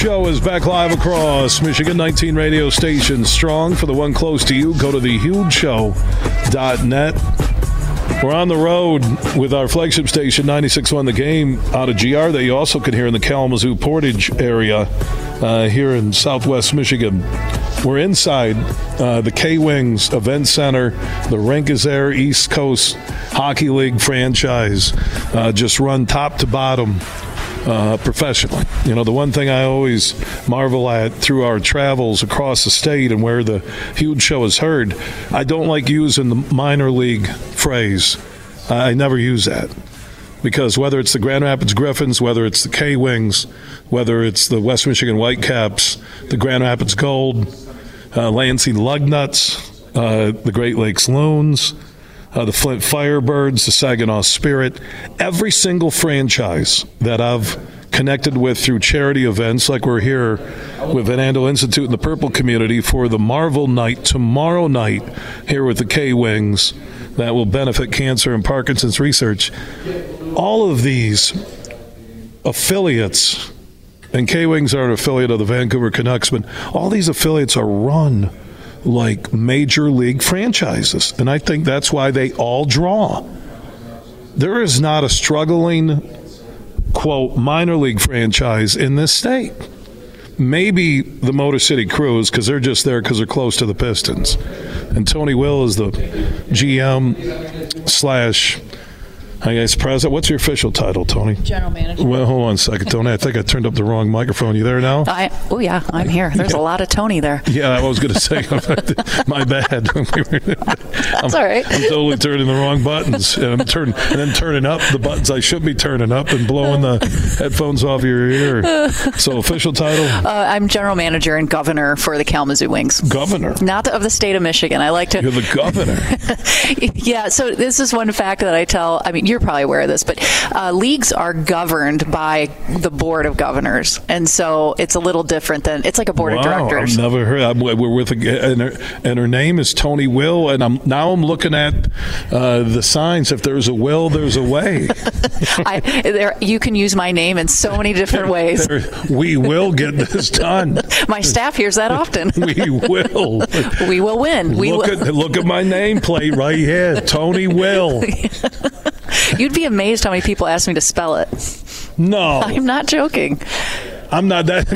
Show is back live across Michigan 19 radio stations. Strong for the one close to you. Go to thehugeshow.net. We're on the road with our flagship station, 96.1 The Game, out of GR that you also can hear in the Kalamazoo Portage area uh, here in southwest Michigan. We're inside uh, the K Wings Event Center. The there, East Coast Hockey League franchise, uh, just run top to bottom uh, professionally. You know, the one thing I always marvel at through our travels across the state and where the huge show is heard, I don't like using the minor league phrase. I never use that. Because whether it's the Grand Rapids Griffins, whether it's the K Wings, whether it's the West Michigan Whitecaps, the Grand Rapids Gold, uh, Lansing Lugnuts, uh, the Great Lakes Loons, uh, the Flint Firebirds, the Saginaw Spirit, every single franchise that I've connected with through charity events, like we're here with Van Andel Institute and the Purple community for the Marvel Night tomorrow night here with the K Wings that will benefit cancer and Parkinson's research. All of these affiliates, and K Wings are an affiliate of the Vancouver Canucks, but all these affiliates are run like major league franchises. And I think that's why they all draw. There is not a struggling, quote, minor league franchise in this state. Maybe the Motor City Cruise, because they're just there because they're close to the Pistons. And Tony Will is the GM slash I guess president. What's your official title, Tony? General manager. Well, hold on a second, Tony. I think I turned up the wrong microphone. You there now? I, oh yeah, I'm here. There's a lot of Tony there. Yeah, I was going to say, my bad. That's all right. I'm totally turning the wrong buttons, and I'm turning and then turning up the buttons I should be turning up and blowing the headphones off your ear. So, official title? Uh, I'm general manager and governor for the Kalamazoo Wings. Governor. Not of the state of Michigan. I like to. You're the governor. yeah. So this is one fact that I tell. I mean, you're probably aware of this, but uh, leagues are governed by the board of governors, and so it's a little different than it's like a board wow, of directors. I've never heard. I'm, we're with, a, and, her, and her name is Tony Will, and I'm now I'm looking at uh, the signs. If there's a will, there's a way. I, there, you can use my name in so many different ways. There, we will get this done. my staff hears that often. we will. we will win. We look will. At, look at my nameplate right here, Tony Will. You'd be amazed how many people ask me to spell it. No, I'm not joking. I'm not that.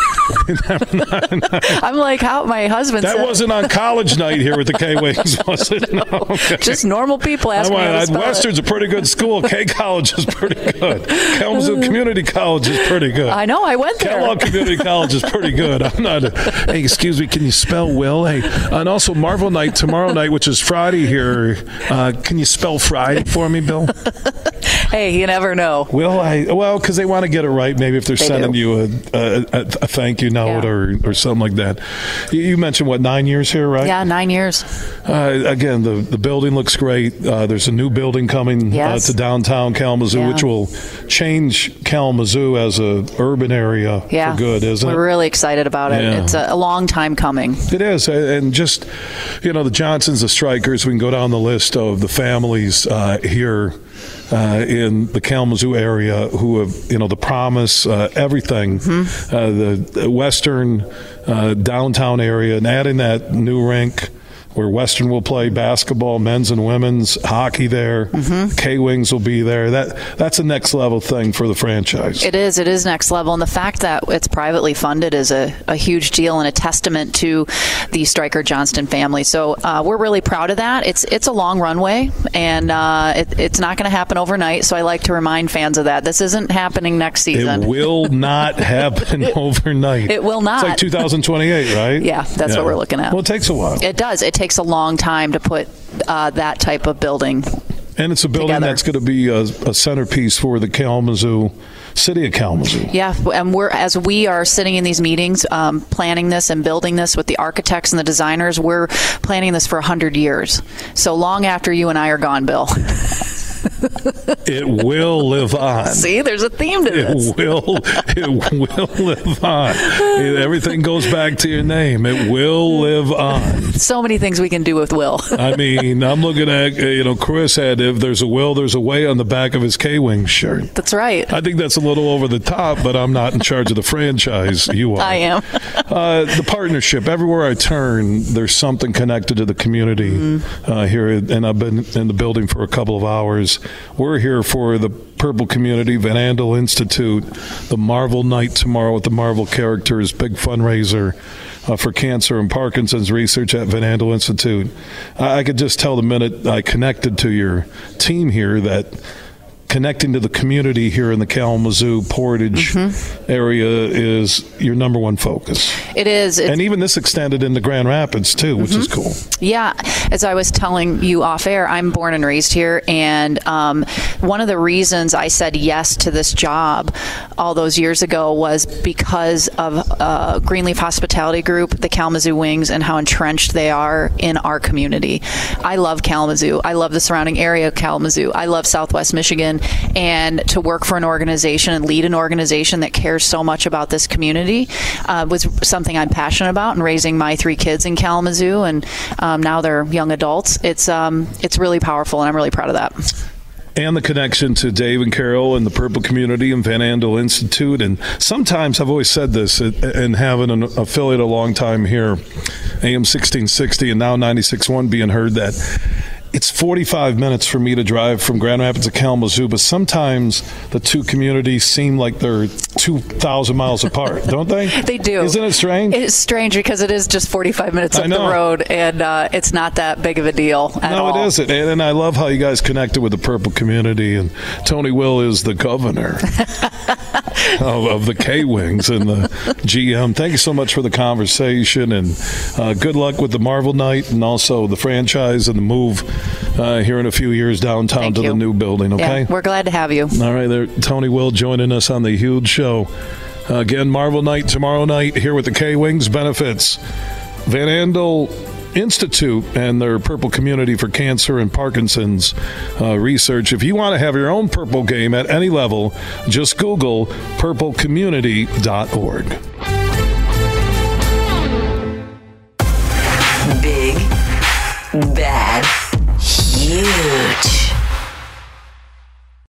I'm like, how my husband. That said, wasn't on college night here with the K Wings, was it? No. Okay. Just normal people ask I me how to spell Western's it. a pretty good school. K College is pretty good. Kalamazoo Community College is pretty good. I know. I went there. Kellogg Community College is pretty good. I'm not. A, hey, excuse me. Can you spell Will? Hey, and also Marvel Night tomorrow night, which is Friday here. Uh, can you spell Friday for me, Bill? Hey, you never know. Will I? Well, because they want to get it right. Maybe if they're They sending do. you a, a, a, thank you note Yeah. or, or something like that. You, you mentioned what nine years here, right? Yeah, nine years. Uh, again, the the building looks great. Uh, there's a new building coming Yes. uh, to downtown Kalamazoo, Yeah. which will change Kalamazoo as a urban area Yeah, for good, isn't it? We're really excited about it. It's a, a long time coming. It is, and just you know, the Johnsons, the Strykers. We can go down the list of the families uh, here uh, in the Kalamazoo area who have, you know, the promise, uh, everything, Mm-hmm. uh, the, the western uh, downtown area, and adding that new rink where Western will play basketball, men's and women's hockey there. Mm-hmm. K Wings will be there. That that's a next level thing for the franchise. It is. It is next level, and the fact that it's privately funded is a, a huge deal and a testament to the Stryker Johnston family. So uh, we're really proud of that. It's it's a long runway, and uh, it, it's not going to happen overnight. So I like to remind fans of that. This isn't happening next season. It will not happen overnight. It will not. It's like 2028, right? Yeah, that's what we're looking at. Well, it takes a while. It does. It takes a long time to put uh, that type of building. and it's a building together. that's going to be a, a centerpiece for the Kalamazoo, city of Kalamazoo. Yeah, and we're as we are sitting in these meetings, um, planning this and building this with the architects and the designers. We're planning this for hundred years, so long after you and I are gone, Bill. It will live on. See, there's a theme to this. It will. It will live on. Everything goes back to your name. It will live on. So many things we can do with Will. I mean, I'm looking at uh, you know Chris had if there's a will, there's a way on the back of his K Wing shirt. That's right. I think that's a little over the top, but I'm not in charge of the franchise. You are. I am. Uh, the partnership. Everywhere I turn, there's something connected to the community Mm-hmm. uh, here, and I've been in the building for a couple of hours. We're here for the Purple Community Van Andel Institute, the Marvel Night tomorrow with the Marvel characters, big fundraiser. Uh, for cancer and Parkinson's research at Van Andel Institute. I, I could just tell the minute I connected to your team here that connecting to the community here in the Kalamazoo Portage Mm-hmm. area is your number one focus. It is. And even this extended into Grand Rapids too, which is Mm-hmm. cool. Yeah, as I was telling you off air, I'm born and raised here, and um, one of the reasons I said yes to this job all those years ago was because of uh, Greenleaf Hospitality Group, the Kalamazoo Wings, and how entrenched they are in our community. I love Kalamazoo. I love the surrounding area of Kalamazoo. I love Southwest Michigan, and to work for an organization and lead an organization that cares so much about this community uh, was something I'm passionate about. And raising my three kids in Kalamazoo, and um, now they're young adults. It's um, it's really powerful, and I'm really proud of that. And the connection to Dave and Carol and the Purple Community and Van Andel Institute. And sometimes I've always said this, uh, and having an affiliate a long time here, AM 1660 and now 96.1 being heard that it's 45 minutes for me to drive from Grand Rapids to Kalamazoo, but sometimes the two communities seem like they're 2,000 miles apart, don't they? They do. Isn't it strange? It's strange because it is just 45 minutes up the road, and uh, it's not that big of a deal no, all. it isn't. And, and I love how you guys connected with the Purple community. And Tony Will is the governor of, of the K Wings and the GM. Thank you so much for the conversation. And uh, good luck with the Marvel Night and also the franchise and the move uh, here in a few years downtown Thank to you. the new building, okay? Yeah, we're glad to have you. All right, there, Tony Will joining us on the huge show. Again, Marvel Night tomorrow night here with the K Wings benefits. Van Andel Institute and their Purple Community for Cancer and Parkinson's uh, research. If you want to have your own purple game at any level, just Google purplecommunity.org. Big, bad,